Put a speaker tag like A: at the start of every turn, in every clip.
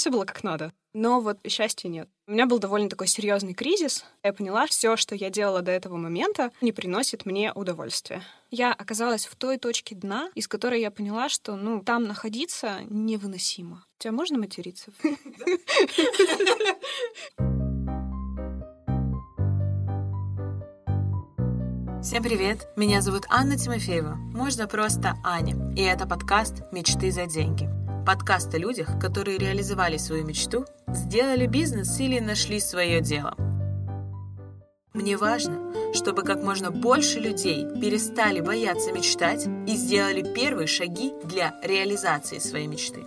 A: Все было как надо. Но вот счастья нет. У меня был довольно такой серьезный кризис. Я поняла, все, что я делала до этого момента, не приносит мне удовольствия. Я оказалась в той точке дна, из которой я поняла, что ну там находиться невыносимо. Тебя можно материться?
B: Всем привет! Меня зовут Анна Тимофеева. Можно просто Аня. И это подкаст «Мечты за деньги». Подкаст о людях, которые реализовали свою мечту, сделали бизнес или нашли свое дело. Мне важно, чтобы как можно больше людей перестали бояться мечтать и сделали первые шаги для реализации своей мечты.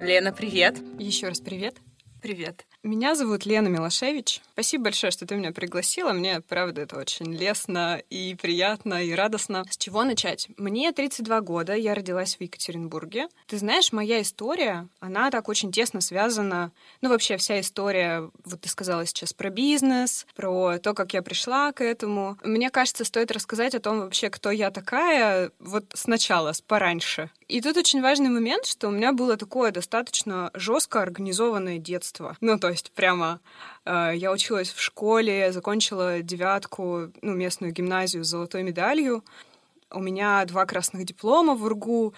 B: Лена, привет!
A: Еще раз привет.
B: Привет.
A: Меня зовут Лена Милошевич. Спасибо большое, что ты меня пригласила. Мне, правда, это очень лестно и приятно, и радостно. С чего начать? Мне 32 года, я родилась в Екатеринбурге. Ты знаешь, моя история, она так очень тесно связана... Ну, вообще, вся история, вот ты сказала сейчас про бизнес, про то, как я пришла к этому. Мне кажется, стоит рассказать о том вообще, кто я такая, вот сначала, пораньше. И тут очень важный момент, что у меня было такое достаточно жестко организованное детство. Ну, то есть прямо э, я училась в школе, закончила девятку, ну, местную гимназию с золотой медалью. У меня два красных диплома в УРГУ.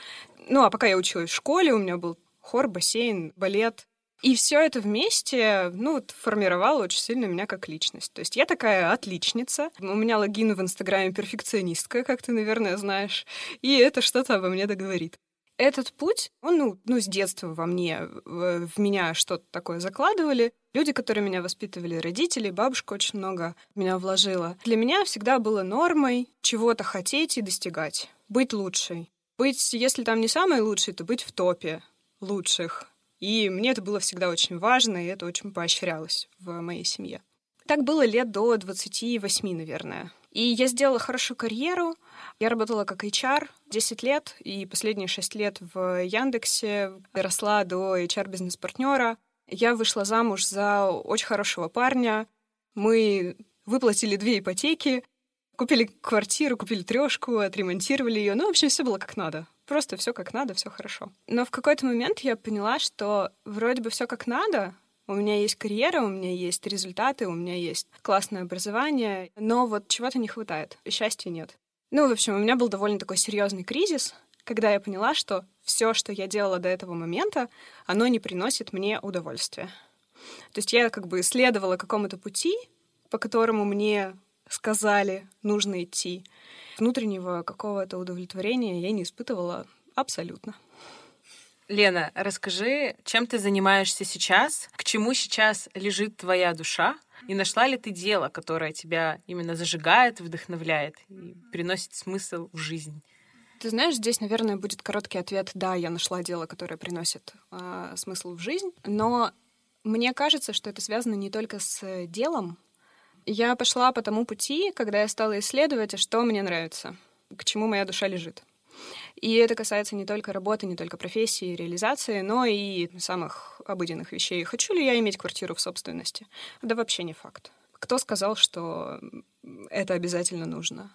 A: Ну, а пока я училась в школе, у меня был хор, бассейн, балет. И все это вместе, ну, вот, формировало очень сильно меня как личность. То есть я такая отличница. У меня логин в Инстаграме перфекционистка, как ты, наверное, знаешь. И это что-то обо мне договорит этот путь, он, ну, ну, с детства во мне, в, меня что-то такое закладывали. Люди, которые меня воспитывали, родители, бабушка очень много меня вложила. Для меня всегда было нормой чего-то хотеть и достигать. Быть лучшей. Быть, если там не самой лучшей, то быть в топе лучших. И мне это было всегда очень важно, и это очень поощрялось в моей семье. Так было лет до 28, наверное. И я сделала хорошую карьеру. Я работала как HR 10 лет, и последние 6 лет в Яндексе росла до HR-бизнес-партнера. Я вышла замуж за очень хорошего парня. Мы выплатили две ипотеки, купили квартиру, купили трешку, отремонтировали ее. Ну, в общем, все было как надо. Просто все как надо, все хорошо. Но в какой-то момент я поняла, что вроде бы все как надо, у меня есть карьера, у меня есть результаты, у меня есть классное образование, но вот чего-то не хватает, счастья нет. Ну, в общем, у меня был довольно такой серьезный кризис, когда я поняла, что все, что я делала до этого момента, оно не приносит мне удовольствия. То есть я как бы исследовала какому-то пути, по которому мне сказали, нужно идти. Внутреннего какого-то удовлетворения я не испытывала абсолютно.
B: Лена, расскажи, чем ты занимаешься сейчас, к чему сейчас лежит твоя душа, и нашла ли ты дело, которое тебя именно зажигает, вдохновляет и приносит смысл в жизнь?
A: Ты знаешь, здесь, наверное, будет короткий ответ. Да, я нашла дело, которое приносит э, смысл в жизнь, но мне кажется, что это связано не только с делом. Я пошла по тому пути, когда я стала исследовать, а что мне нравится, к чему моя душа лежит. И это касается не только работы, не только профессии, реализации, но и самых обыденных вещей. Хочу ли я иметь квартиру в собственности? Да вообще не факт. Кто сказал, что это обязательно нужно?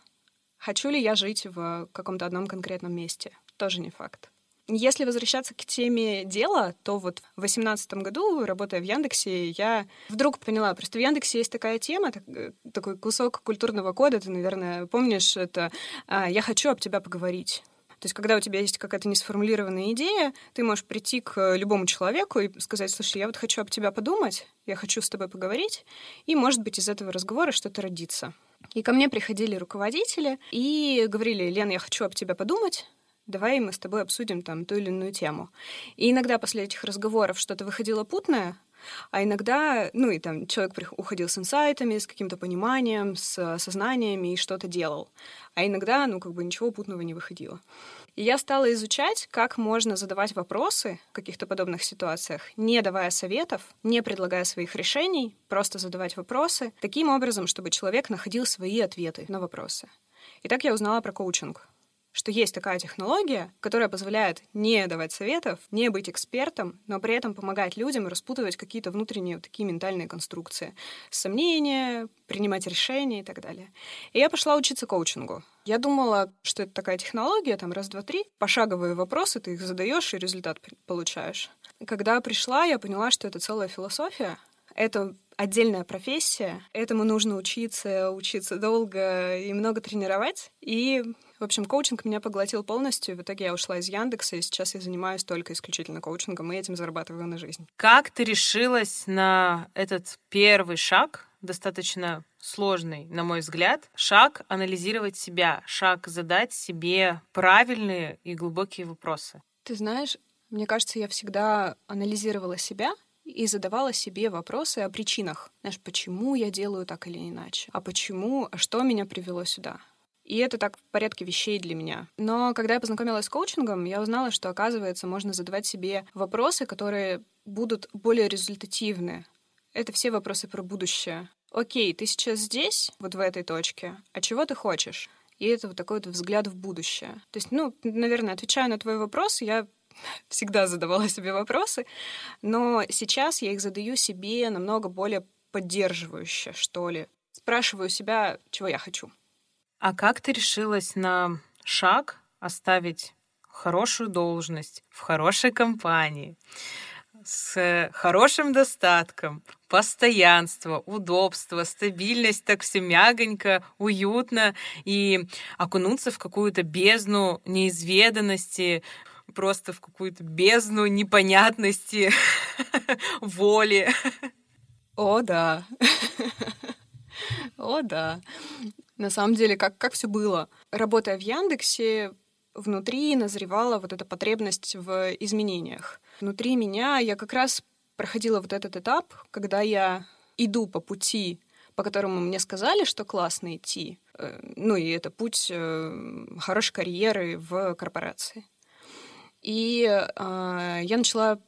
A: Хочу ли я жить в каком-то одном конкретном месте? Тоже не факт. Если возвращаться к теме дела, то вот в 2018 году, работая в Яндексе, я вдруг поняла, просто в Яндексе есть такая тема, э, такой кусок культурного кода, ты, наверное, помнишь, это а, «я хочу об тебя поговорить». То есть, когда у тебя есть какая-то несформулированная идея, ты можешь прийти к любому человеку и сказать, слушай, я вот хочу об тебя подумать, я хочу с тобой поговорить, и, может быть, из этого разговора что-то родится. И ко мне приходили руководители и говорили, Лен, я хочу об тебя подумать, давай мы с тобой обсудим там ту или иную тему. И иногда после этих разговоров что-то выходило путное, а иногда, ну и там человек уходил с инсайтами, с каким-то пониманием, с сознаниями и что-то делал. А иногда, ну как бы ничего путного не выходило. И я стала изучать, как можно задавать вопросы в каких-то подобных ситуациях, не давая советов, не предлагая своих решений, просто задавать вопросы таким образом, чтобы человек находил свои ответы на вопросы. И так я узнала про коучинг что есть такая технология, которая позволяет не давать советов, не быть экспертом, но при этом помогать людям распутывать какие-то внутренние вот такие ментальные конструкции. Сомнения, принимать решения и так далее. И я пошла учиться коучингу. Я думала, что это такая технология, там раз, два, три, пошаговые вопросы, ты их задаешь и результат получаешь. Когда пришла, я поняла, что это целая философия. Это отдельная профессия. Этому нужно учиться, учиться долго и много тренировать. И в общем, коучинг меня поглотил полностью. В итоге я ушла из Яндекса, и сейчас я занимаюсь только исключительно коучингом, и этим зарабатываю на жизнь.
B: Как ты решилась на этот первый шаг, достаточно сложный, на мой взгляд, шаг анализировать себя, шаг задать себе правильные и глубокие вопросы?
A: Ты знаешь, мне кажется, я всегда анализировала себя и задавала себе вопросы о причинах. Знаешь, почему я делаю так или иначе? А почему? А что меня привело сюда? И это так в порядке вещей для меня. Но когда я познакомилась с коучингом, я узнала, что, оказывается, можно задавать себе вопросы, которые будут более результативны. Это все вопросы про будущее. Окей, ты сейчас здесь, вот в этой точке, а чего ты хочешь? И это вот такой вот взгляд в будущее. То есть, ну, наверное, отвечая на твой вопрос, я всегда задавала себе вопросы, но сейчас я их задаю себе намного более поддерживающе, что ли. Спрашиваю себя, чего я хочу.
B: А как ты решилась на шаг оставить хорошую должность в хорошей компании, с хорошим достатком, постоянство, удобство, стабильность, так все мягонько, уютно, и окунуться в какую-то бездну неизведанности, просто в какую-то бездну непонятности, воли.
A: О, да. О, да. На самом деле, как, как все было. Работая в Яндексе, внутри назревала вот эта потребность в изменениях. Внутри меня я как раз проходила вот этот этап, когда я иду по пути, по которому мне сказали, что классно идти. Э, ну и это путь э, хорошей карьеры в корпорации. И э, я начала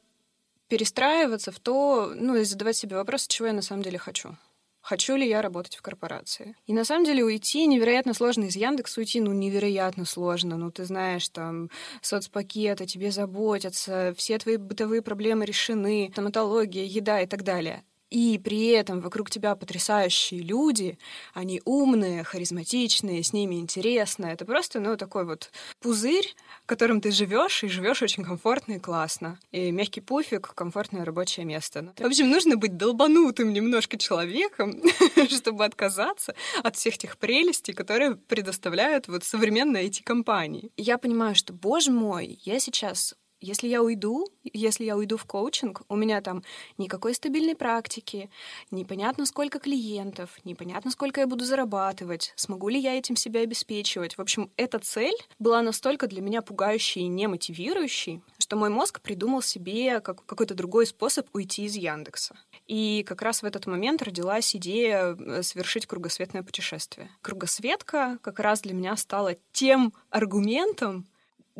A: перестраиваться в то, ну и задавать себе вопрос, чего я на самом деле хочу хочу ли я работать в корпорации. И на самом деле уйти невероятно сложно. Из Яндекса уйти, ну, невероятно сложно. Ну, ты знаешь, там, соцпакет, о тебе заботятся, все твои бытовые проблемы решены, стоматология, еда и так далее и при этом вокруг тебя потрясающие люди, они умные, харизматичные, с ними интересно. Это просто, ну, такой вот пузырь, в котором ты живешь и живешь очень комфортно и классно. И мягкий пуфик, комфортное рабочее место. В общем, нужно быть долбанутым немножко человеком, чтобы отказаться от всех тех прелестей, которые предоставляют вот современные эти компании. Я понимаю, что, боже мой, я сейчас если я уйду, если я уйду в коучинг, у меня там никакой стабильной практики, непонятно сколько клиентов, непонятно сколько я буду зарабатывать, смогу ли я этим себя обеспечивать. В общем, эта цель была настолько для меня пугающей и немотивирующей, что мой мозг придумал себе как, какой-то другой способ уйти из Яндекса. И как раз в этот момент родилась идея э, совершить кругосветное путешествие. Кругосветка как раз для меня стала тем аргументом,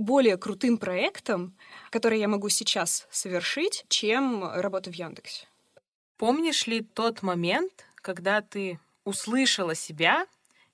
A: более крутым проектом, который я могу сейчас совершить, чем работа в Яндексе.
B: Помнишь ли тот момент, когда ты услышала себя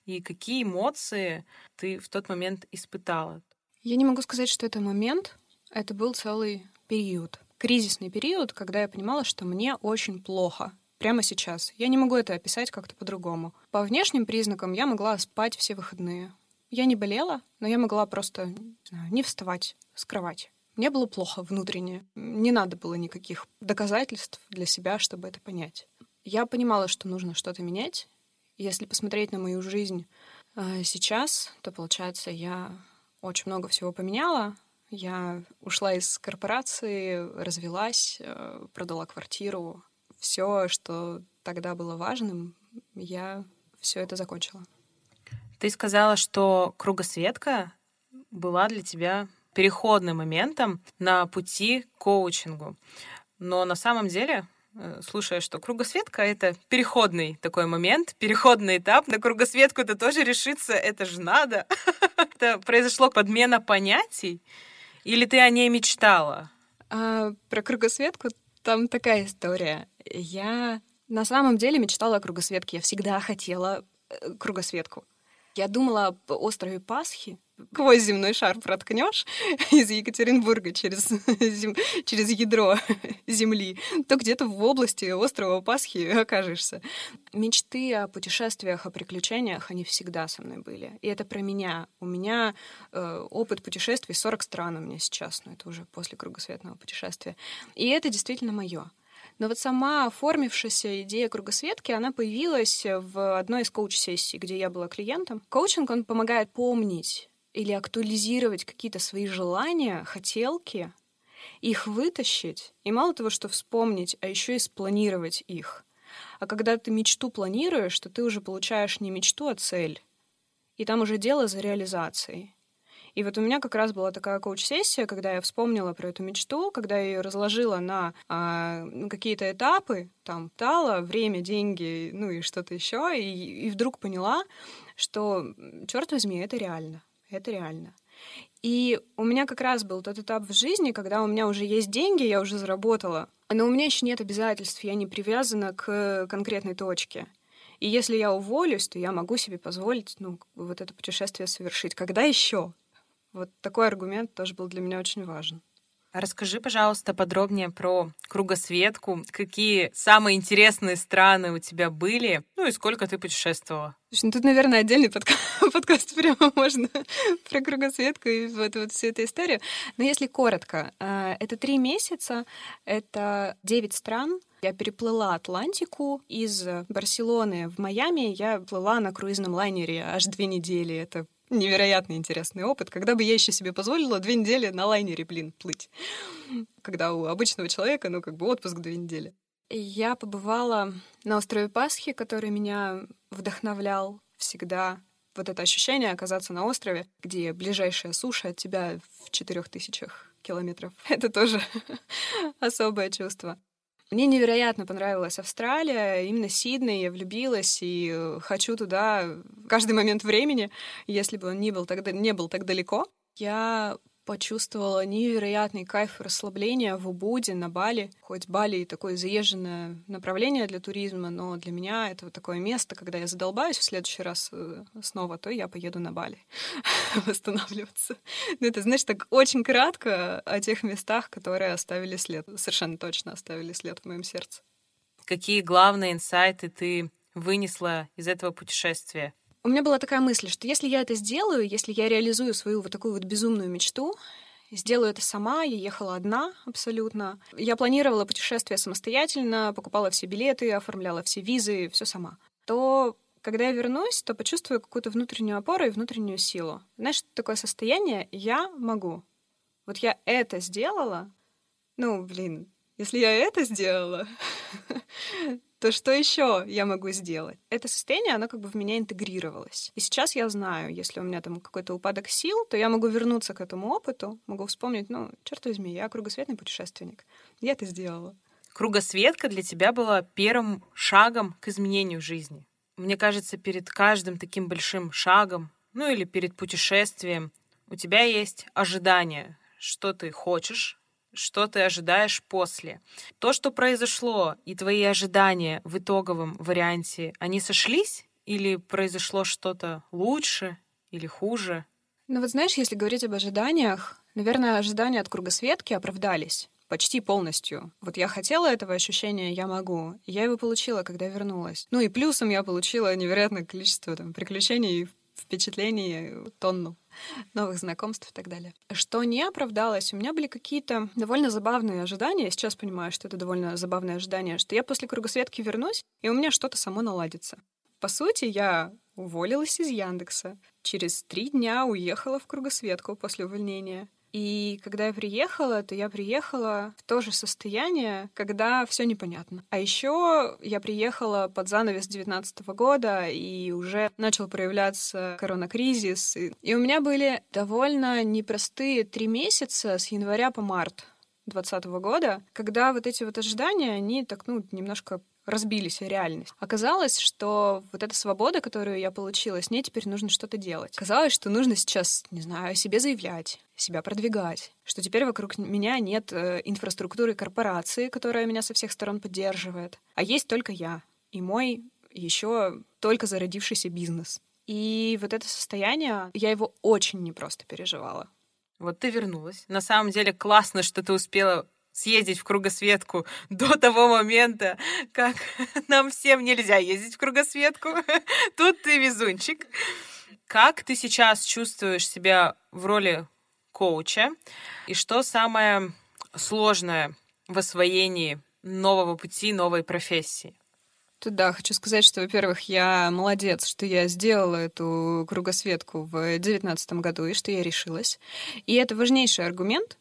B: и какие эмоции ты в тот момент испытала?
A: Я не могу сказать, что это момент. Это был целый период. Кризисный период, когда я понимала, что мне очень плохо. Прямо сейчас. Я не могу это описать как-то по-другому. По внешним признакам я могла спать все выходные. Я не болела, но я могла просто не, знаю, не вставать с кровати. Мне было плохо внутренне. Не надо было никаких доказательств для себя, чтобы это понять. Я понимала, что нужно что-то менять. Если посмотреть на мою жизнь э, сейчас, то, получается, я очень много всего поменяла. Я ушла из корпорации, развелась, э, продала квартиру. Все, что тогда было важным, я все это закончила.
B: Ты сказала, что кругосветка была для тебя переходным моментом на пути к коучингу. Но на самом деле, э, слушая, что кругосветка — это переходный такой момент, переходный этап. На кругосветку это тоже решиться, это же надо. Это произошло подмена понятий? Или ты о ней мечтала?
A: А, про кругосветку там такая история. Я на самом деле мечтала о кругосветке. Я всегда хотела э, кругосветку. Я думала об острове Пасхи, сквозь земной шар проткнешь из Екатеринбурга через, зем... через ядро Земли, то где-то в области острова Пасхи окажешься. Мечты о путешествиях, о приключениях, они всегда со мной были. И это про меня. У меня э, опыт путешествий 40 стран у меня сейчас, но это уже после кругосветного путешествия. И это действительно мое. Но вот сама оформившаяся идея кругосветки, она появилась в одной из коуч-сессий, где я была клиентом. Коучинг, он помогает помнить или актуализировать какие-то свои желания, хотелки, их вытащить, и мало того, что вспомнить, а еще и спланировать их. А когда ты мечту планируешь, то ты уже получаешь не мечту, а цель. И там уже дело за реализацией. И вот у меня как раз была такая коуч-сессия, когда я вспомнила про эту мечту, когда я ее разложила на а, какие-то этапы, там, тала, время, деньги, ну и что-то еще, и, и вдруг поняла, что, черт возьми, это реально. Это реально. И у меня как раз был тот этап в жизни, когда у меня уже есть деньги, я уже заработала, но у меня еще нет обязательств, я не привязана к конкретной точке. И если я уволюсь, то я могу себе позволить ну, вот это путешествие совершить. Когда еще? Вот такой аргумент тоже был для меня очень важен.
B: Расскажи, пожалуйста, подробнее про кругосветку. Какие самые интересные страны у тебя были? Ну и сколько ты путешествовала?
A: Слушай, ну тут, наверное, отдельный подка- подкаст прямо можно про кругосветку и вот, вот всю эту историю. Но если коротко, э, это три месяца, это девять стран, я переплыла Атлантику из Барселоны в Майами. Я плыла на круизном лайнере аж две недели. Это невероятно интересный опыт, когда бы я еще себе позволила две недели на лайнере, блин, плыть. Когда у обычного человека, ну, как бы отпуск две недели. Я побывала на острове Пасхи, который меня вдохновлял всегда. Вот это ощущение оказаться на острове, где ближайшая суша от тебя в четырех тысячах километров. Это тоже особое чувство. Мне невероятно понравилась Австралия, именно Сидней, я влюбилась и э, хочу туда каждый момент времени, если бы он не был так, не был так далеко. Я почувствовала невероятный кайф и расслабление в Убуде, на Бали. Хоть Бали и такое заезженное направление для туризма, но для меня это вот такое место, когда я задолбаюсь в следующий раз э, снова, то я поеду на Бали восстанавливаться. Ну, это, знаешь, так очень кратко о тех местах, которые оставили след, совершенно точно оставили след в моем сердце.
B: Какие главные инсайты ты вынесла из этого путешествия?
A: У меня была такая мысль, что если я это сделаю, если я реализую свою вот такую вот безумную мечту, сделаю это сама, я ехала одна абсолютно. Я планировала путешествие самостоятельно, покупала все билеты, оформляла все визы, все сама. То когда я вернусь, то почувствую какую-то внутреннюю опору и внутреннюю силу. Знаешь, такое состояние «я могу». Вот я это сделала, ну, блин, если я это сделала, то что еще я могу сделать? Это состояние, оно как бы в меня интегрировалось. И сейчас я знаю, если у меня там какой-то упадок сил, то я могу вернуться к этому опыту, могу вспомнить, ну, черт возьми, я кругосветный путешественник. Я это сделала.
B: Кругосветка для тебя была первым шагом к изменению жизни. Мне кажется, перед каждым таким большим шагом, ну или перед путешествием, у тебя есть ожидание, что ты хочешь, что ты ожидаешь после. То, что произошло, и твои ожидания в итоговом варианте, они сошлись? Или произошло что-то лучше или хуже?
A: Ну вот знаешь, если говорить об ожиданиях, наверное, ожидания от кругосветки оправдались почти полностью. Вот я хотела этого ощущения, я могу. Я его получила, когда вернулась. Ну и плюсом я получила невероятное количество там, приключений, впечатлений, тонну новых знакомств и так далее. Что не оправдалось, у меня были какие-то довольно забавные ожидания. Я сейчас понимаю, что это довольно забавное ожидание, что я после кругосветки вернусь, и у меня что-то само наладится. По сути, я уволилась из Яндекса. Через три дня уехала в кругосветку после увольнения. И когда я приехала, то я приехала в то же состояние, когда все непонятно. А еще я приехала под занавес 2019 года, и уже начал проявляться коронакризис. И у меня были довольно непростые три месяца с января по март 2020 года, когда вот эти вот ожидания, они так, ну, немножко разбились реальность. Оказалось, что вот эта свобода, которую я получила, с ней теперь нужно что-то делать. Казалось, что нужно сейчас, не знаю, о себе заявлять, себя продвигать, что теперь вокруг меня нет э, инфраструктуры корпорации, которая меня со всех сторон поддерживает, а есть только я и мой еще только зародившийся бизнес. И вот это состояние, я его очень непросто переживала.
B: Вот ты вернулась. На самом деле классно, что ты успела съездить в кругосветку до того момента, как нам всем нельзя ездить в кругосветку. Тут ты везунчик. Как ты сейчас чувствуешь себя в роли коуча? И что самое сложное в освоении нового пути, новой профессии?
A: Тут да, хочу сказать, что, во-первых, я молодец, что я сделала эту кругосветку в 2019 году и что я решилась. И это важнейший аргумент.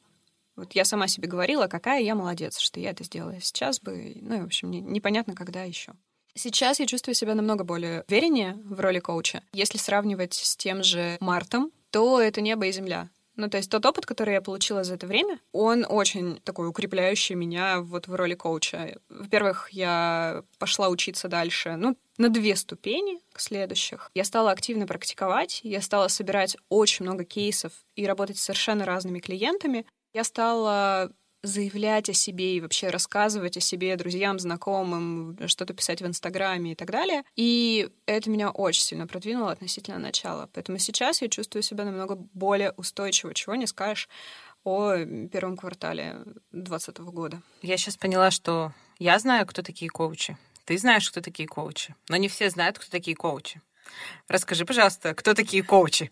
A: Вот я сама себе говорила, какая я молодец, что я это сделала. Сейчас бы, ну, в общем, не, непонятно, когда еще. Сейчас я чувствую себя намного более увереннее в роли коуча. Если сравнивать с тем же Мартом, то это небо и земля. Ну, то есть тот опыт, который я получила за это время, он очень такой укрепляющий меня вот в роли коуча. Во-первых, я пошла учиться дальше, ну, на две ступени следующих. Я стала активно практиковать, я стала собирать очень много кейсов и работать с совершенно разными клиентами. Я стала заявлять о себе и вообще рассказывать о себе друзьям, знакомым, что-то писать в Инстаграме и так далее. И это меня очень сильно продвинуло относительно начала. Поэтому сейчас я чувствую себя намного более устойчиво, чего не скажешь о первом квартале 2020 года.
B: Я сейчас поняла, что я знаю, кто такие коучи. Ты знаешь, кто такие коучи. Но не все знают, кто такие коучи. Расскажи, пожалуйста, кто такие коучи?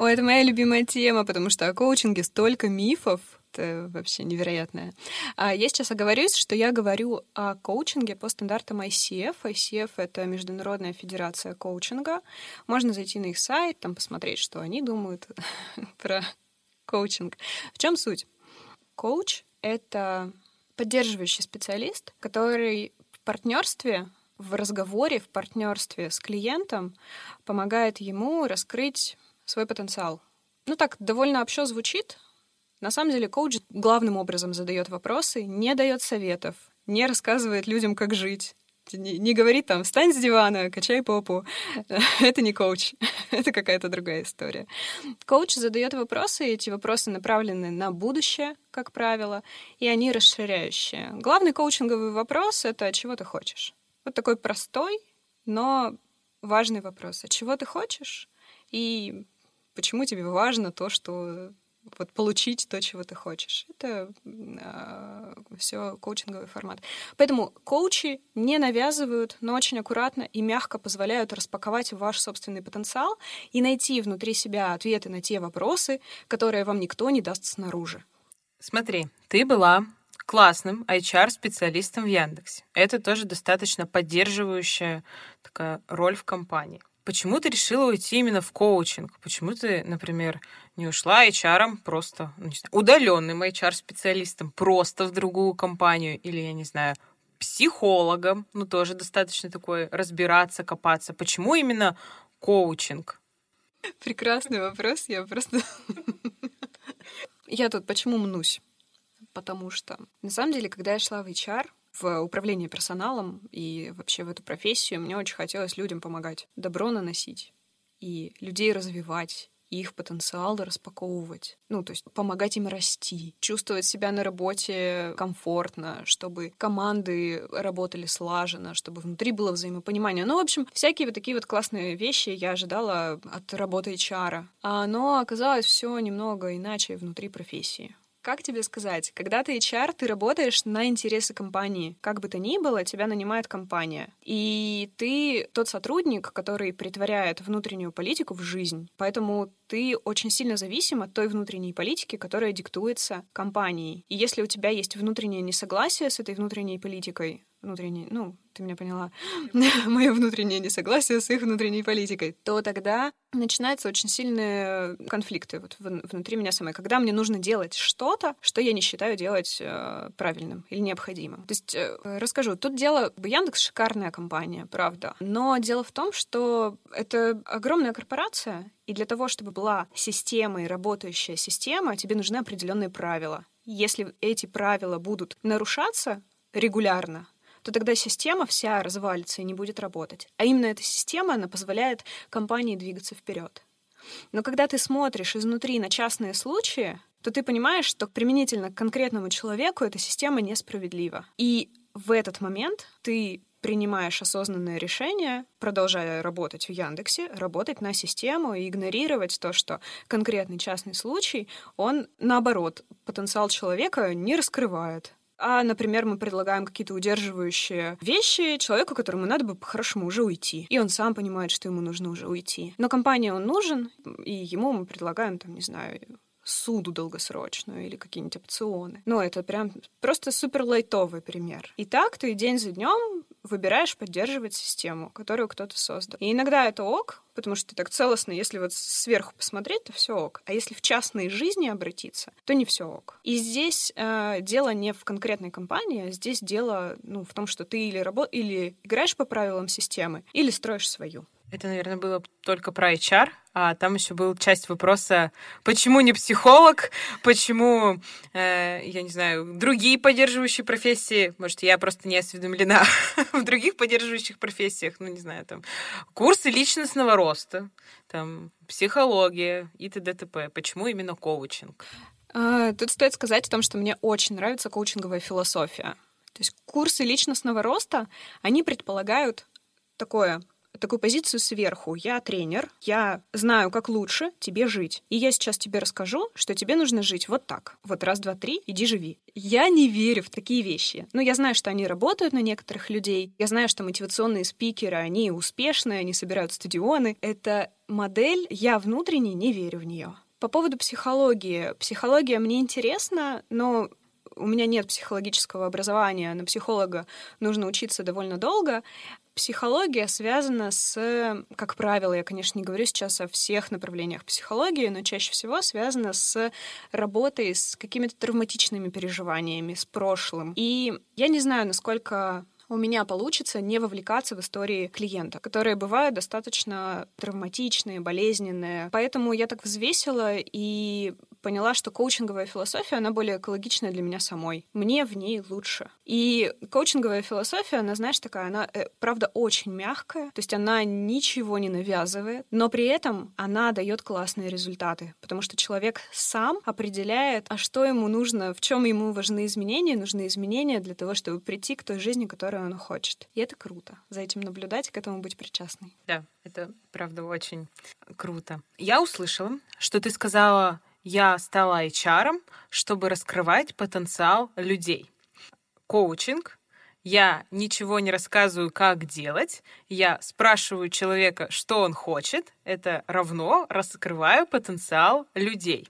A: О, это моя любимая тема, потому что о коучинге столько мифов, это вообще невероятное. А я сейчас оговорюсь, что я говорю о коучинге по стандартам ICF. ICF — это Международная федерация коучинга. Можно зайти на их сайт, там посмотреть, что они думают про коучинг. В чем суть? Коуч — это поддерживающий специалист, который в партнерстве в разговоре, в партнерстве с клиентом помогает ему раскрыть свой потенциал. Ну так, довольно общо звучит, на самом деле коуч главным образом задает вопросы, не дает советов, не рассказывает людям, как жить. Не, не говорит там, встань с дивана, качай попу. Это не коуч, это какая-то другая история. Коуч задает вопросы, и эти вопросы направлены на будущее, как правило, и они расширяющие. Главный коучинговый вопрос — это чего ты хочешь? Вот такой простой, но важный вопрос. А чего ты хочешь? И почему тебе важно то, что вот получить то, чего ты хочешь. Это э, а, все коучинговый формат. Поэтому коучи не навязывают, но очень аккуратно и мягко позволяют распаковать ваш собственный потенциал и найти внутри себя ответы на те вопросы, которые вам никто не даст снаружи.
B: Смотри, ты была классным HR-специалистом в Яндексе. Это тоже достаточно поддерживающая такая роль в компании. Почему ты решила уйти именно в коучинг? Почему ты, например, не ушла HR просто, ну, не знаю, удаленным HR-специалистом просто в другую компанию или, я не знаю, психологом, ну, тоже достаточно такой разбираться, копаться. Почему именно коучинг?
A: Прекрасный вопрос, я просто... Я тут почему мнусь? Потому что, на самом деле, когда я шла в HR, в управление персоналом и вообще в эту профессию, мне очень хотелось людям помогать, добро наносить и людей развивать, и их потенциал распаковывать. Ну, то есть помогать им расти, чувствовать себя на работе комфортно, чтобы команды работали слаженно, чтобы внутри было взаимопонимание. Ну, в общем, всякие вот такие вот классные вещи я ожидала от работы HR. А оно оказалось все немного иначе внутри профессии. Как тебе сказать, когда ты HR, ты работаешь на интересы компании. Как бы то ни было, тебя нанимает компания. И ты тот сотрудник, который притворяет внутреннюю политику в жизнь. Поэтому ты очень сильно зависим от той внутренней политики, которая диктуется компанией. И если у тебя есть внутреннее несогласие с этой внутренней политикой, внутренней, ну, ты меня поняла, мое внутреннее несогласие с их внутренней политикой, то тогда начинаются очень сильные конфликты вот внутри меня самой, когда мне нужно делать что-то, что я не считаю делать э, правильным или необходимым. То есть э, расскажу, тут дело, Яндекс шикарная компания, правда, но дело в том, что это огромная корпорация, и для того, чтобы была система и работающая система, тебе нужны определенные правила. Если эти правила будут нарушаться регулярно, то тогда система вся развалится и не будет работать. А именно эта система, она позволяет компании двигаться вперед. Но когда ты смотришь изнутри на частные случаи, то ты понимаешь, что применительно к конкретному человеку эта система несправедлива. И в этот момент ты принимаешь осознанное решение, продолжая работать в Яндексе, работать на систему и игнорировать то, что конкретный частный случай, он, наоборот, потенциал человека не раскрывает. А, например, мы предлагаем какие-то удерживающие вещи человеку, которому надо бы по-хорошему уже уйти. И он сам понимает, что ему нужно уже уйти. Но компания он нужен, и ему мы предлагаем, там, не знаю, суду долгосрочную или какие-нибудь опционы. Ну, это прям просто супер лайтовый пример. И так ты день за днем выбираешь поддерживать систему, которую кто-то создал. И иногда это ок, потому что так целостно, если вот сверху посмотреть, то все ок. А если в частной жизни обратиться, то не все ок. И здесь э, дело не в конкретной компании, а здесь дело ну, в том, что ты или, рабо- или играешь по правилам системы, или строишь свою.
B: Это, наверное, было только про HR, а там еще был часть вопроса, почему не психолог, почему, э, я не знаю, другие поддерживающие профессии, может, я просто не осведомлена в других поддерживающих профессиях, ну, не знаю, там, курсы личностного роста, там, психология и т.д. т.п. Почему именно коучинг?
A: А, тут стоит сказать о том, что мне очень нравится коучинговая философия. То есть курсы личностного роста, они предполагают такое такую позицию сверху. Я тренер, я знаю, как лучше тебе жить. И я сейчас тебе расскажу, что тебе нужно жить вот так. Вот раз, два, три, иди живи. Я не верю в такие вещи. Но я знаю, что они работают на некоторых людей. Я знаю, что мотивационные спикеры, они успешные, они собирают стадионы. Это модель, я внутренне не верю в нее. По поводу психологии. Психология мне интересна, но у меня нет психологического образования, на психолога нужно учиться довольно долго. Психология связана с, как правило, я, конечно, не говорю сейчас о всех направлениях психологии, но чаще всего связана с работой с какими-то травматичными переживаниями, с прошлым. И я не знаю, насколько у меня получится не вовлекаться в истории клиента, которые бывают достаточно травматичные, болезненные. Поэтому я так взвесила и поняла, что коучинговая философия, она более экологичная для меня самой. Мне в ней лучше. И коучинговая философия, она, знаешь, такая, она, э, правда, очень мягкая, то есть она ничего не навязывает, но при этом она дает классные результаты, потому что человек сам определяет, а что ему нужно, в чем ему важны изменения, нужны изменения для того, чтобы прийти к той жизни, которую он хочет. И это круто. За этим наблюдать к этому быть причастной.
B: Да, это правда очень круто. Я услышала, что ты сказала я стала HR, чтобы раскрывать потенциал людей. Коучинг. Я ничего не рассказываю, как делать. Я спрашиваю человека, что он хочет. Это равно раскрываю потенциал людей.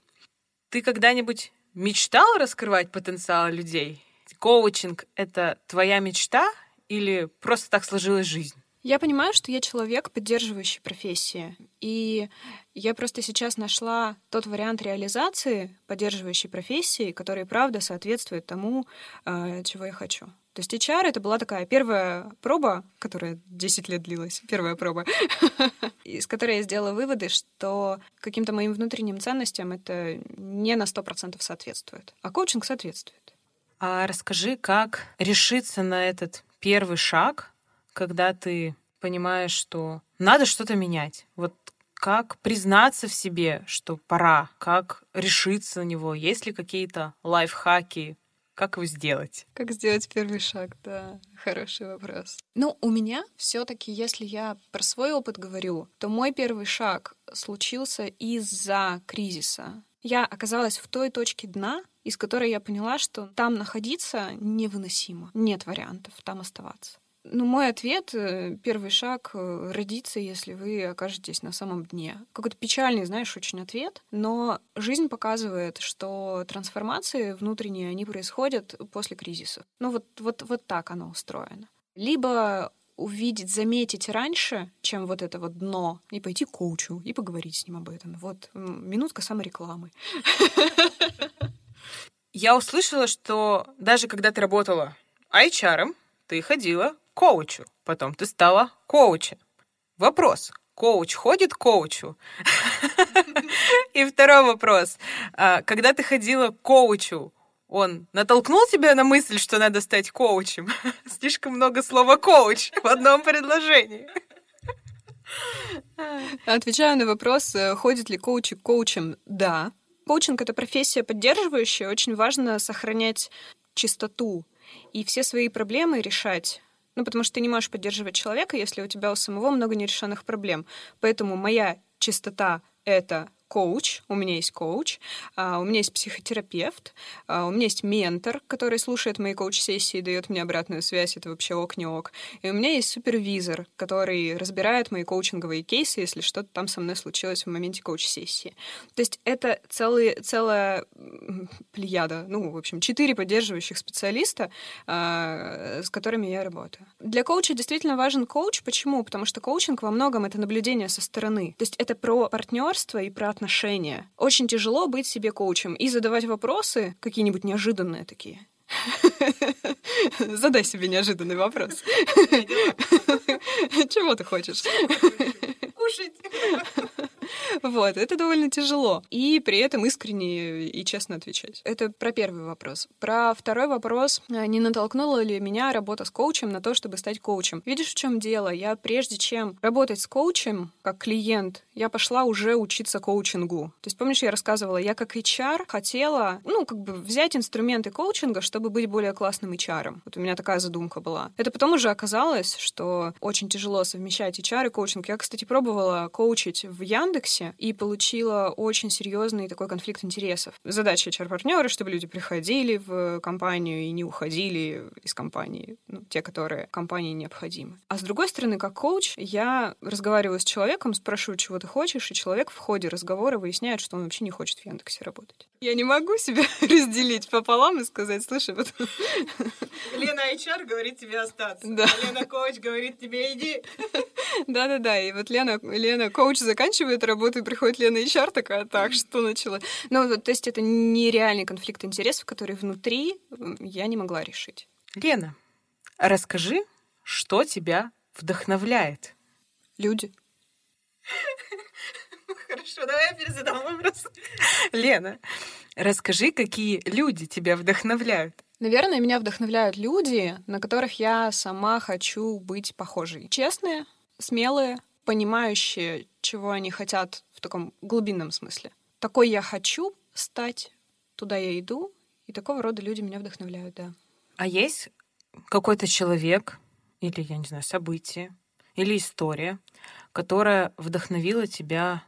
B: Ты когда-нибудь мечтал раскрывать потенциал людей? Коучинг — это твоя мечта или просто так сложилась жизнь?
A: Я понимаю, что я человек, поддерживающий профессии. И я просто сейчас нашла тот вариант реализации поддерживающей профессии, который, правда, соответствует тому, э, чего я хочу. То есть HR — это была такая первая проба, которая 10 лет длилась, первая проба, из которой я сделала выводы, что каким-то моим внутренним ценностям это не на 100% соответствует. А коучинг соответствует.
B: А расскажи, как решиться на этот первый шаг, когда ты понимаешь, что надо что-то менять. Вот как признаться в себе, что пора, как решиться на него, есть ли какие-то лайфхаки, как его сделать?
A: Как сделать первый шаг, да, хороший вопрос. Ну, у меня все-таки, если я про свой опыт говорю, то мой первый шаг случился из-за кризиса. Я оказалась в той точке дна, из которой я поняла, что там находиться невыносимо. Нет вариантов там оставаться. Ну, мой ответ, э, первый шаг э, — родиться, если вы окажетесь на самом дне. Какой-то печальный, знаешь, очень ответ, но жизнь показывает, что трансформации внутренние, они происходят после кризиса. Ну, вот, вот, вот так оно устроено. Либо увидеть, заметить раньше, чем вот это вот дно, и пойти к коучу, и поговорить с ним об этом. Вот минутка саморекламы.
B: Я услышала, что даже когда ты работала HR, ты ходила коучу, потом ты стала коучем. Вопрос. Коуч ходит к коучу? И второй вопрос. А, когда ты ходила к коучу, он натолкнул тебя на мысль, что надо стать коучем? Слишком много слова «коуч» в одном предложении.
A: Отвечаю на вопрос, э, ходит ли коучи к коучам. Да. Коучинг — это профессия поддерживающая. Очень важно сохранять чистоту и все свои проблемы решать. Ну, потому что ты не можешь поддерживать человека, если у тебя у самого много нерешенных проблем. Поэтому моя чистота — это коуч, у меня есть коуч, а, у меня есть психотерапевт, а, у меня есть ментор, который слушает мои коуч-сессии и дает мне обратную связь, это вообще ок, не ок. И у меня есть супервизор, который разбирает мои коучинговые кейсы, если что-то там со мной случилось в моменте коуч-сессии. То есть это целый, целая плеяда, ну, в общем, четыре поддерживающих специалиста, а, с которыми я работаю. Для коуча действительно важен коуч. Почему? Потому что коучинг во многом это наблюдение со стороны. То есть это про партнерство и про отношения. Очень тяжело быть себе коучем и задавать вопросы какие-нибудь неожиданные такие. Задай себе неожиданный вопрос. Чего ты хочешь?
C: Кушать.
A: Вот, это довольно тяжело. И при этом искренне и честно отвечать. Это про первый вопрос. Про второй вопрос. А, не натолкнула ли меня работа с коучем на то, чтобы стать коучем? Видишь, в чем дело? Я прежде чем работать с коучем, как клиент, я пошла уже учиться коучингу. То есть, помнишь, я рассказывала, я как HR хотела, ну, как бы взять инструменты коучинга, чтобы быть более классным HR. Вот у меня такая задумка была. Это потом уже оказалось, что очень тяжело совмещать HR и коучинг. Я, кстати, пробовала коучить в Яндексе, и получила очень серьезный такой конфликт интересов. Задача HR-партнера, чтобы люди приходили в компанию и не уходили из компании, ну, те, которые компании необходимы. А с другой стороны, как коуч, я разговариваю с человеком, спрашиваю, чего ты хочешь, и человек в ходе разговора выясняет, что он вообще не хочет в Яндексе работать. Я не могу себя разделить пополам и сказать, слушай, вот...
C: Лена HR говорит тебе остаться.
A: Да.
C: А Лена коуч говорит тебе иди.
A: Да-да-да, и вот Лена, Лена коуч заканчивает работу, и приходит Лена HR такая, так, что начала? Ну, то есть это нереальный конфликт интересов, который внутри я не могла решить.
B: Лена, расскажи, что тебя вдохновляет?
A: Люди.
C: Хорошо, давай я перезадам вопрос.
B: Лена, расскажи, какие люди тебя вдохновляют?
A: Наверное, меня вдохновляют люди, на которых я сама хочу быть похожей. Честные, смелые, понимающие, чего они хотят в таком глубинном смысле. Такой я хочу стать, туда я иду, и такого рода люди меня вдохновляют, да.
B: А есть какой-то человек или, я не знаю, событие или история, которая вдохновила тебя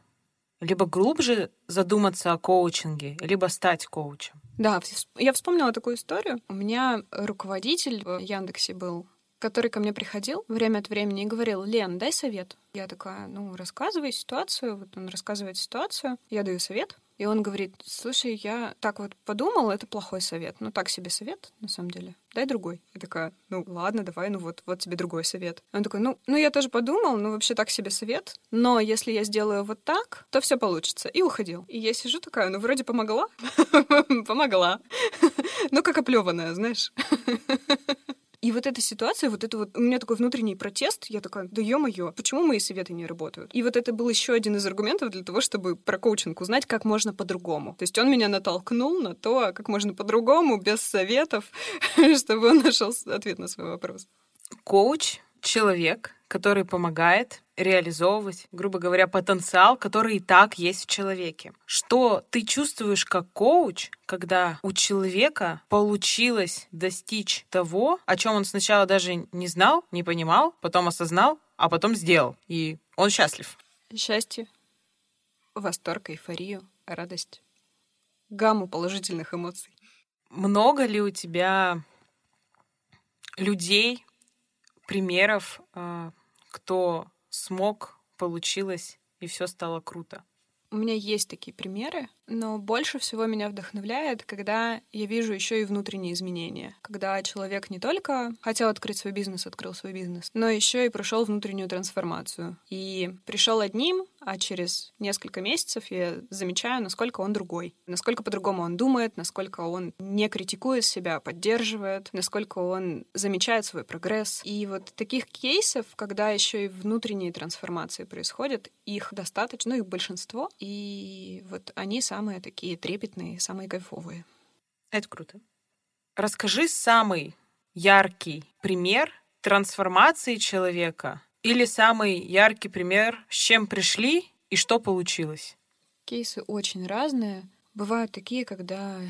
B: либо глубже задуматься о коучинге, либо стать коучем?
A: Да, я вспомнила такую историю. У меня руководитель в Яндексе был, который ко мне приходил время от времени и говорил, Лен, дай совет. Я такая, ну, рассказывай ситуацию. Вот он рассказывает ситуацию, я даю совет. И он говорит, слушай, я так вот подумал, это плохой совет. Ну, так себе совет, на самом деле. Дай другой. Я такая, ну, ладно, давай, ну вот, вот тебе другой совет. Он такой, ну, ну, я тоже подумал, ну, вообще так себе совет. Но если я сделаю вот так, то все получится. И уходил. И я сижу такая, ну, вроде помогла. Помогла. Ну, как оплеванная, знаешь. И вот эта ситуация, вот это вот, у меня такой внутренний протест, я такая, да ё-моё, почему мои советы не работают? И вот это был еще один из аргументов для того, чтобы про коучинг узнать, как можно по-другому. То есть он меня натолкнул на то, как можно по-другому, без советов, чтобы он нашел ответ на свой вопрос.
B: Коуч — человек, который помогает реализовывать, грубо говоря, потенциал, который и так есть в человеке. Что ты чувствуешь как коуч, когда у человека получилось достичь того, о чем он сначала даже не знал, не понимал, потом осознал, а потом сделал. И он счастлив.
A: Счастье, восторг, эйфорию, радость, гамму положительных эмоций.
B: Много ли у тебя людей, примеров, а, кто смог, получилось, и все стало круто.
A: У меня есть такие примеры, но больше всего меня вдохновляет, когда я вижу еще и внутренние изменения. Когда человек не только хотел открыть свой бизнес, открыл свой бизнес, но еще и прошел внутреннюю трансформацию. И пришел одним, а через несколько месяцев я замечаю, насколько он другой, насколько по-другому он думает, насколько он не критикует себя, а поддерживает, насколько он замечает свой прогресс. И вот таких кейсов, когда еще и внутренние трансформации происходят, их достаточно, ну их большинство, и вот они самые такие трепетные, самые кайфовые.
B: Это круто. Расскажи самый яркий пример трансформации человека или самый яркий пример, с чем пришли и что получилось?
A: Кейсы очень разные. Бывают такие, когда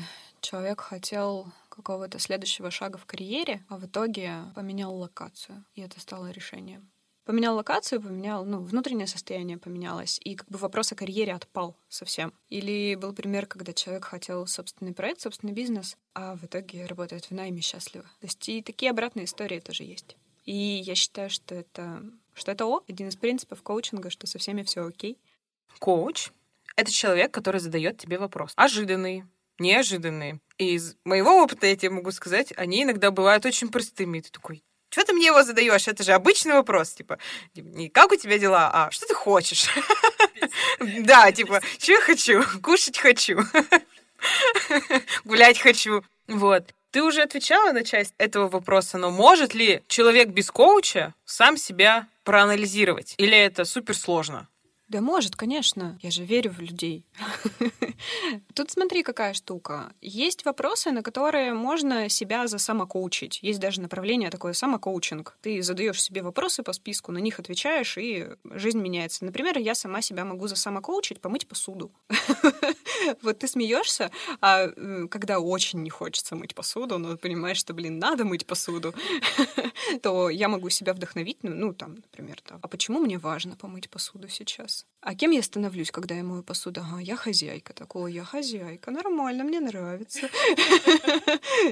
A: человек хотел какого-то следующего шага в карьере, а в итоге поменял локацию, и это стало решением. Поменял локацию, поменял, ну, внутреннее состояние поменялось, и как бы вопрос о карьере отпал совсем. Или был пример, когда человек хотел собственный проект, собственный бизнес, а в итоге работает в найме счастливо. То есть и такие обратные истории тоже есть. И я считаю, что это, что это ок, один из принципов коучинга, что со всеми все окей.
B: Коуч — это человек, который задает тебе вопрос. Ожиданный, неожиданные. И из моего опыта я тебе могу сказать, они иногда бывают очень простыми. Ты такой, что ты мне его задаешь? Это же обычный вопрос, типа, не как у тебя дела, а что ты хочешь? Да, типа, что я хочу? Кушать хочу. Гулять хочу. Вот. Ты уже отвечала на часть этого вопроса, но может ли человек без коуча сам себя проанализировать? Или это супер сложно?
A: Да может, конечно. Я же верю в людей. Тут смотри, какая штука. Есть вопросы, на которые можно себя за самокоучить. Есть даже направление такое самокоучинг. Ты задаешь себе вопросы по списку, на них отвечаешь, и жизнь меняется. Например, я сама себя могу за самокоучить, помыть посуду. Вот ты смеешься, а когда очень не хочется мыть посуду, но понимаешь, что, блин, надо мыть посуду, то я могу себя вдохновить, ну, ну там, например, а почему мне важно помыть посуду сейчас? Раз. А кем я становлюсь, когда я мою посуду? Ага, я хозяйка. Такого, я хозяйка. Нормально, мне нравится.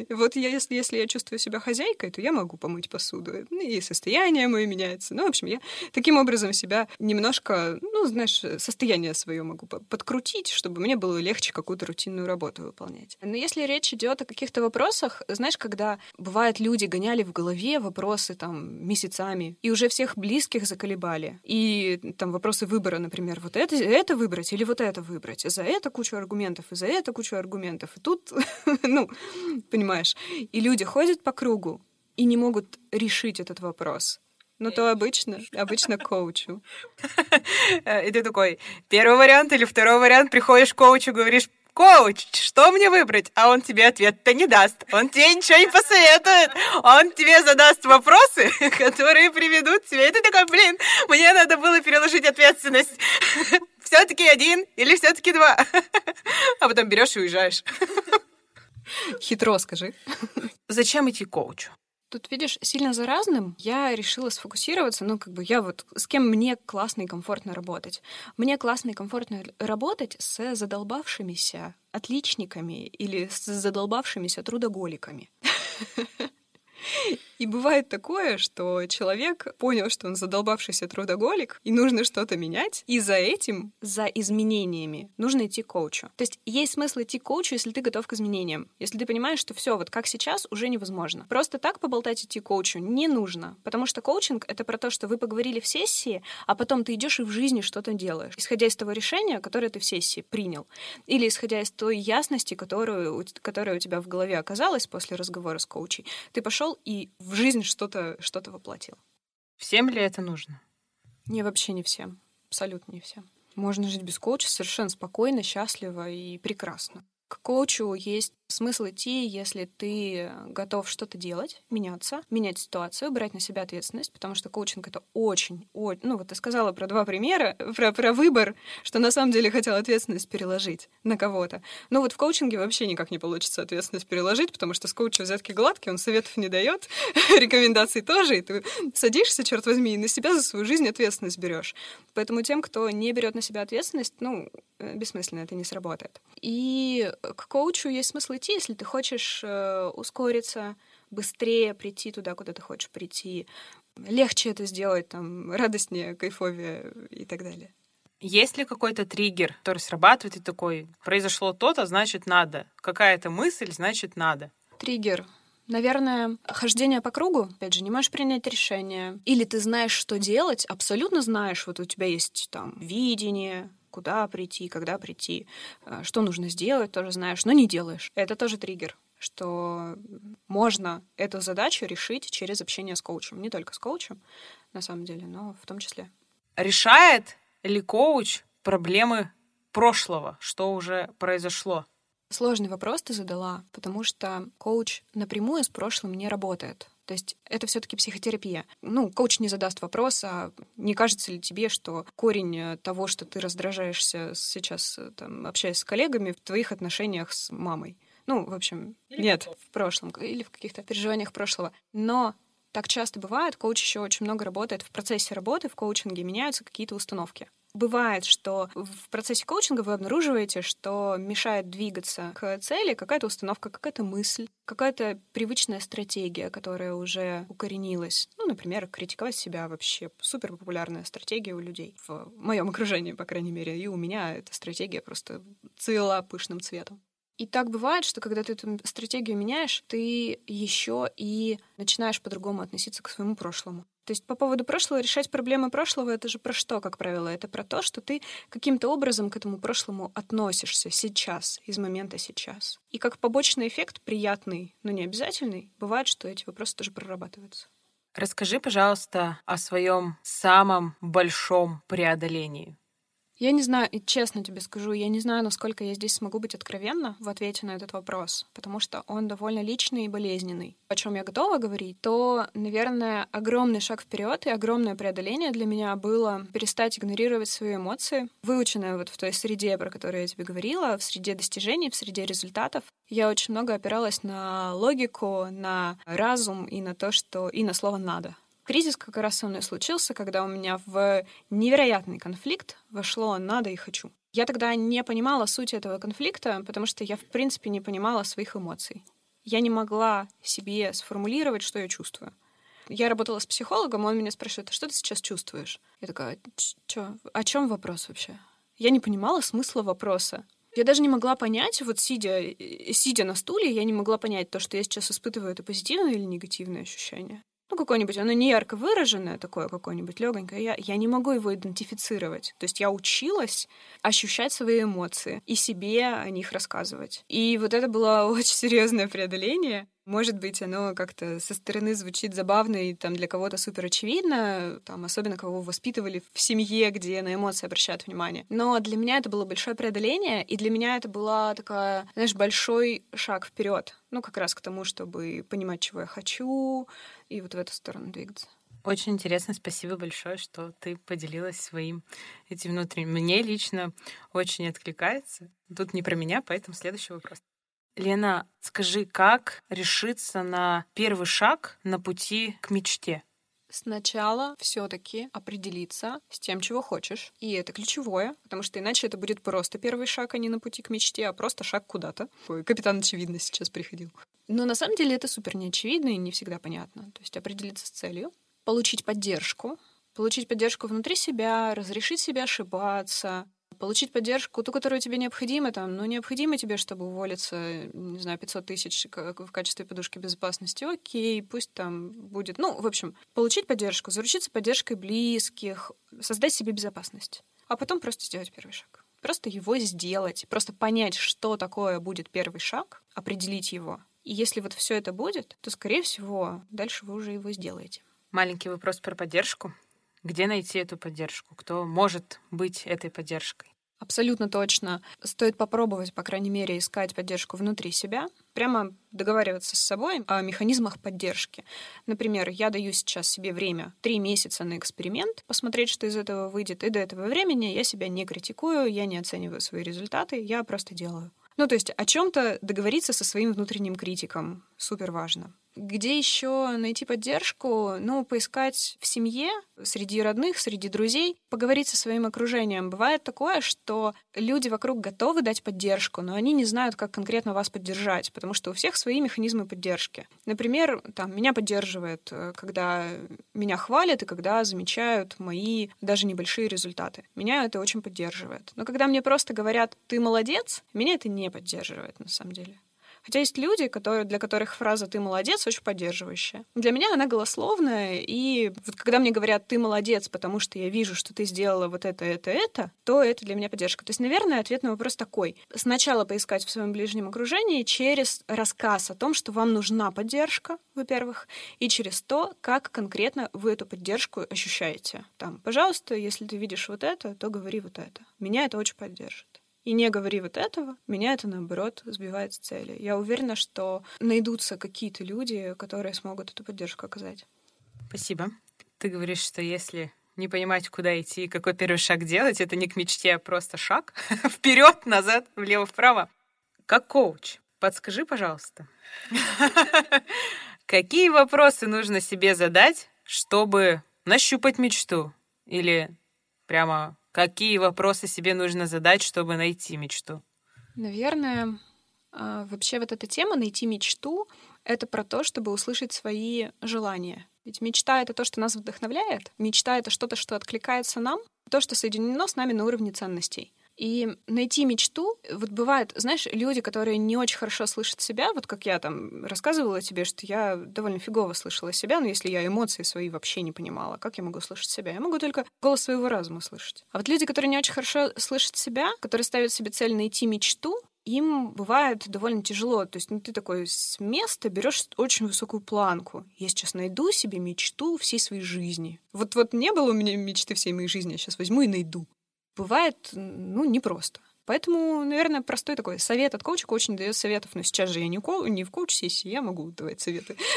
A: Вот я, если, если я чувствую себя хозяйкой, то я могу помыть посуду. И состояние мое меняется. Ну, в общем, я таким образом себя немножко, ну, знаешь, состояние свое могу подкрутить, чтобы мне было легче какую-то рутинную работу выполнять. Но если речь идет о каких-то вопросах, знаешь, когда бывает люди гоняли в голове вопросы там месяцами, и уже всех близких заколебали, и там вопросы выбора выбора, например, вот это, это выбрать или вот это выбрать. За это кучу аргументов, и за это кучу аргументов. И тут, ну, понимаешь, и люди ходят по кругу и не могут решить этот вопрос. Ну, то обычно, обычно коучу.
B: И ты такой, первый вариант или второй вариант, приходишь к коучу, говоришь, коуч, что мне выбрать? А он тебе ответ-то не даст. Он тебе ничего не посоветует. Он тебе задаст вопросы, которые приведут тебя. И ты такой, блин, мне надо было переложить ответственность. Все-таки один или все-таки два? А потом берешь и уезжаешь.
A: Хитро скажи.
B: Зачем идти к коучу?
A: Тут, видишь, сильно за разным я решила сфокусироваться, ну, как бы я вот с кем мне классно и комфортно работать. Мне классно и комфортно работать с задолбавшимися отличниками или с задолбавшимися трудоголиками. И бывает такое, что человек понял, что он задолбавшийся трудоголик, и нужно что-то менять, и за этим, за изменениями, нужно идти к коучу. То есть есть смысл идти к коучу, если ты готов к изменениям. Если ты понимаешь, что все вот как сейчас, уже невозможно. Просто так поболтать идти к коучу не нужно, потому что коучинг — это про то, что вы поговорили в сессии, а потом ты идешь и в жизни что-то делаешь, исходя из того решения, которое ты в сессии принял, или исходя из той ясности, которую, которая у тебя в голове оказалась после разговора с коучей. Ты пошел и в жизнь что-то что воплотил.
B: Всем ли это нужно?
A: Не, вообще не всем. Абсолютно не всем. Можно жить без коуча совершенно спокойно, счастливо и прекрасно. К коучу есть смысл идти, если ты готов что-то делать, меняться, менять ситуацию, брать на себя ответственность, потому что коучинг — это очень, очень... Ну, вот ты сказала про два примера, про, про выбор, что на самом деле хотел ответственность переложить на кого-то. Но вот в коучинге вообще никак не получится ответственность переложить, потому что с коуча взятки гладкие, он советов не дает, рекомендаций тоже, и ты садишься, черт возьми, и на себя за свою жизнь ответственность берешь. Поэтому тем, кто не берет на себя ответственность, ну, э, бессмысленно, это не сработает. И к коучу есть смысл идти, если ты хочешь э, ускориться, быстрее прийти туда, куда ты хочешь прийти, легче это сделать, там, радостнее, кайфовее и так далее.
B: Есть ли какой-то триггер, который срабатывает и такой, произошло то-то, значит надо. Какая-то мысль, значит надо.
A: Триггер. Наверное, хождение по кругу, опять же, не можешь принять решение. Или ты знаешь, что делать, абсолютно знаешь, вот у тебя есть там видение, куда прийти, когда прийти, э, что нужно сделать, тоже знаешь, но не делаешь. Это тоже триггер что можно эту задачу решить через общение с коучем. Не только с коучем, на самом деле, но в том числе.
B: Решает ли коуч проблемы прошлого, что уже произошло?
A: Сложный вопрос ты задала, потому что коуч напрямую с прошлым не работает. То есть это все-таки психотерапия. Ну, коуч не задаст вопрос, а не кажется ли тебе, что корень того, что ты раздражаешься сейчас, там, общаясь с коллегами, в твоих отношениях с мамой? Ну, в общем, или нет, в прошлом, или в каких-то переживаниях прошлого. Но так часто бывает, коуч еще очень много работает в процессе работы, в коучинге меняются какие-то установки. Бывает, что в процессе коучинга вы обнаруживаете, что мешает двигаться к цели какая-то установка, какая-то мысль, какая-то привычная стратегия, которая уже укоренилась. Ну, например, критиковать себя вообще супер популярная стратегия у людей. В моем окружении, по крайней мере, и у меня эта стратегия просто цвела пышным цветом. И так бывает, что когда ты эту стратегию меняешь, ты еще и начинаешь по-другому относиться к своему прошлому. То есть по поводу прошлого решать проблемы прошлого это же про что, как правило? Это про то, что ты каким-то образом к этому прошлому относишься сейчас, из момента сейчас. И как побочный эффект, приятный, но не обязательный, бывает, что эти вопросы тоже прорабатываются.
D: Расскажи, пожалуйста, о своем самом большом преодолении.
A: Я не знаю, и честно тебе скажу, я не знаю, насколько я здесь смогу быть откровенна в ответе на этот вопрос, потому что он довольно личный и болезненный. О чем я готова говорить, то, наверное, огромный шаг вперед и огромное преодоление для меня было перестать игнорировать свои эмоции, выученная вот в той среде, про которую я тебе говорила, в среде достижений, в среде результатов. Я очень много опиралась на логику, на разум и на то, что и на слово «надо». Кризис как раз со мной случился, когда у меня в невероятный конфликт вошло «надо» и «хочу». Я тогда не понимала суть этого конфликта, потому что я, в принципе, не понимала своих эмоций. Я не могла себе сформулировать, что я чувствую. Я работала с психологом, он меня спрашивает, а что ты сейчас чувствуешь? Я такая, что? О чем вопрос вообще? Я не понимала смысла вопроса. Я даже не могла понять, вот сидя, сидя на стуле, я не могла понять то, что я сейчас испытываю, это позитивное или негативное ощущение ну, какое-нибудь, оно не ярко выраженное, такое какое-нибудь легонькое, я, я не могу его идентифицировать. То есть я училась ощущать свои эмоции и себе о них рассказывать. И вот это было очень серьезное преодоление. Может быть, оно как-то со стороны звучит забавно и там для кого-то супер очевидно, там, особенно кого воспитывали в семье, где на эмоции обращают внимание. Но для меня это было большое преодоление, и для меня это была такая, знаешь, большой шаг вперед. Ну, как раз к тому, чтобы понимать, чего я хочу, и вот в эту сторону двигаться.
D: Очень интересно, спасибо большое, что ты поделилась своим этим внутренним. Мне лично очень откликается. Тут не про меня, поэтому следующий вопрос. Лена, скажи, как решиться на первый шаг на пути к мечте?
A: Сначала все-таки определиться с тем, чего хочешь. И это ключевое, потому что иначе это будет просто первый шаг, а не на пути к мечте, а просто шаг куда-то. Ой, капитан очевидно сейчас приходил. Но на самом деле это супер неочевидно и не всегда понятно. То есть определиться с целью, получить поддержку, получить поддержку внутри себя, разрешить себе ошибаться, получить поддержку, ту, которую тебе необходимо, там, ну, необходимо тебе, чтобы уволиться, не знаю, 500 тысяч в качестве подушки безопасности, окей, пусть там будет, ну, в общем, получить поддержку, заручиться поддержкой близких, создать себе безопасность, а потом просто сделать первый шаг. Просто его сделать, просто понять, что такое будет первый шаг, определить его. И если вот все это будет, то, скорее всего, дальше вы уже его сделаете.
D: Маленький вопрос про поддержку. Где найти эту поддержку? Кто может быть этой поддержкой?
A: Абсолютно точно. Стоит попробовать, по крайней мере, искать поддержку внутри себя, прямо договариваться с собой о механизмах поддержки. Например, я даю сейчас себе время три месяца на эксперимент, посмотреть, что из этого выйдет, и до этого времени я себя не критикую, я не оцениваю свои результаты, я просто делаю. Ну, то есть о чем-то договориться со своим внутренним критиком супер важно. Где еще найти поддержку? Ну, поискать в семье, среди родных, среди друзей, поговорить со своим окружением. Бывает такое, что люди вокруг готовы дать поддержку, но они не знают, как конкретно вас поддержать, потому что у всех свои механизмы поддержки. Например, там, меня поддерживает, э, когда меня хвалят и когда замечают мои даже небольшие результаты. Меня это очень поддерживает. Но когда мне просто говорят «ты молодец», меня это не поддерживает на самом деле. Хотя есть люди, которые, для которых фраза «ты молодец» очень поддерживающая. Для меня она голословная, и вот когда мне говорят «ты молодец», потому что я вижу, что ты сделала вот это, это, это, то это для меня поддержка. То есть, наверное, ответ на вопрос такой. Сначала поискать в своем ближнем окружении через рассказ о том, что вам нужна поддержка, во-первых, и через то, как конкретно вы эту поддержку ощущаете. Там, пожалуйста, если ты видишь вот это, то говори вот это. Меня это очень поддержит и не говори вот этого, меня это, наоборот, сбивает с цели. Я уверена, что найдутся какие-то люди, которые смогут эту поддержку оказать.
D: Спасибо. Ты говоришь, что если не понимать, куда идти, какой первый шаг делать, это не к мечте, а просто шаг вперед, назад, влево, вправо. Как коуч,
B: подскажи, пожалуйста, какие вопросы нужно себе задать, чтобы нащупать мечту? Или прямо какие вопросы себе нужно задать, чтобы найти мечту?
A: Наверное, а, вообще вот эта тема «найти мечту» — это про то, чтобы услышать свои желания. Ведь мечта — это то, что нас вдохновляет. Мечта — это что-то, что откликается нам, то, что соединено с нами на уровне ценностей. И найти мечту, вот бывает, знаешь, люди, которые не очень хорошо слышат себя, вот как я там рассказывала тебе, что я довольно фигово слышала себя, но если я эмоции свои вообще не понимала, как я могу слышать себя? Я могу только голос своего разума слышать. А вот люди, которые не очень хорошо слышат себя, которые ставят себе цель найти мечту, им бывает довольно тяжело. То есть ну, ты такой с места берешь очень высокую планку. Я сейчас найду себе мечту всей своей жизни. Вот, вот не было у меня мечты всей моей жизни, я сейчас возьму и найду бывает, ну, непросто. Поэтому, наверное, простой такой совет от коуча. Коуч не дает советов, но сейчас же я не, ко... не в коуч-сессии, я могу давать советы.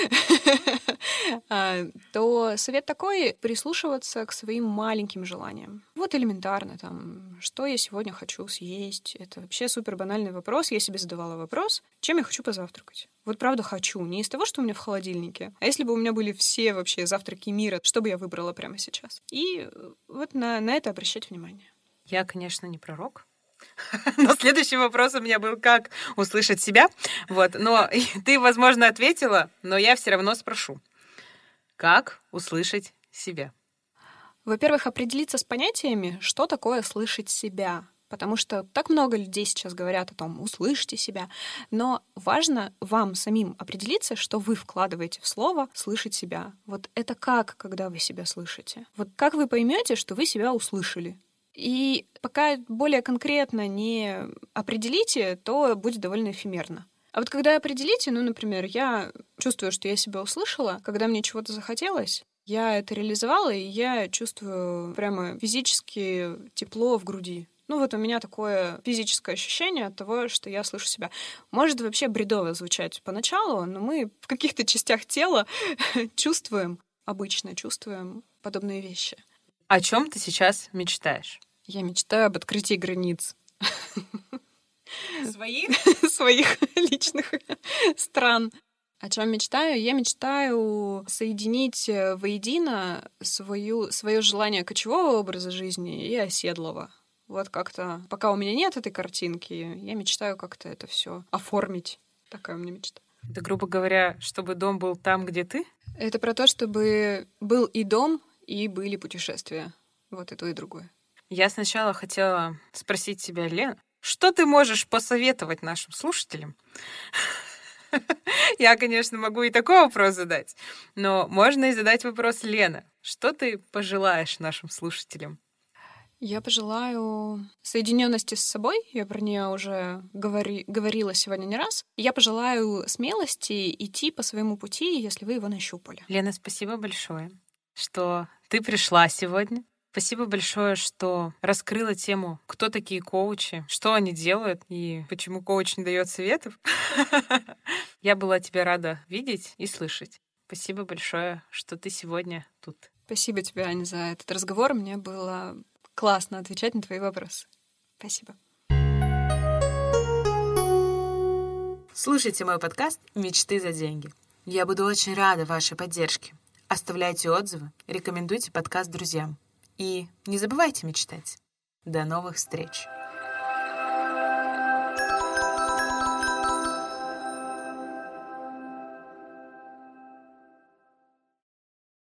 A: А, то совет такой — прислушиваться к своим маленьким желаниям. Вот элементарно, там, что я сегодня хочу съесть. Это вообще супер банальный вопрос. Я себе задавала вопрос, чем я хочу позавтракать. Вот правда хочу. Не из того, что у меня в холодильнике, а если бы у меня были все вообще завтраки мира, что бы я выбрала прямо сейчас. И вот на, на это обращать внимание.
B: Я, конечно, не пророк, но следующий вопрос у меня был, как услышать себя. Вот, но ты, возможно, ответила, но я все равно спрошу. Как услышать себя?
A: Во-первых, определиться с понятиями, что такое слышать себя. Потому что так много людей сейчас говорят о том, услышьте себя. Но важно вам самим определиться, что вы вкладываете в слово слышать себя. Вот это как, когда вы себя слышите? Вот как вы поймете, что вы себя услышали? И пока более конкретно не определите, то будет довольно эфемерно. А вот когда определите, ну, например, я чувствую, что я себя услышала, когда мне чего-то захотелось, я это реализовала, и я чувствую прямо физически тепло в груди. Ну вот у меня такое физическое ощущение от того, что я слышу себя. Может вообще бредово звучать поначалу, но мы в каких-то частях тела чувствуем, обычно чувствуем подобные вещи.
B: О чем ты сейчас мечтаешь?
A: Я мечтаю об открытии границ.
B: Своих?
A: Своих личных стран. О чем мечтаю? Я мечтаю соединить э, воедино свою, свое желание кочевого образа жизни и оседлого. Вот как-то, пока у меня нет этой картинки, я мечтаю как-то это все оформить. Такая у меня мечта.
B: Это, грубо говоря, чтобы дом был там, где ты?
A: Это про то, чтобы был и дом, и были путешествия. Вот и то, и другое.
B: Я сначала хотела спросить тебя, Лен, что ты можешь посоветовать нашим слушателям? Я, конечно, могу и такой вопрос задать, но можно и задать вопрос Лена. Что ты пожелаешь нашим слушателям?
A: Я пожелаю соединенности с собой. Я про нее уже говори, говорила сегодня не раз. Я пожелаю смелости идти по своему пути, если вы его нащупали.
B: Лена, спасибо большое, что ты пришла сегодня. Спасибо большое, что раскрыла тему, кто такие коучи, что они делают и почему коуч не дает советов. Я была тебя рада видеть и слышать. Спасибо большое, что ты сегодня тут.
A: Спасибо тебе, Аня, за этот разговор. Мне было классно отвечать на твои вопросы. Спасибо.
E: Слушайте мой подкаст «Мечты за деньги». Я буду очень рада вашей поддержке. Оставляйте отзывы, рекомендуйте подкаст друзьям. И не забывайте мечтать. До новых встреч!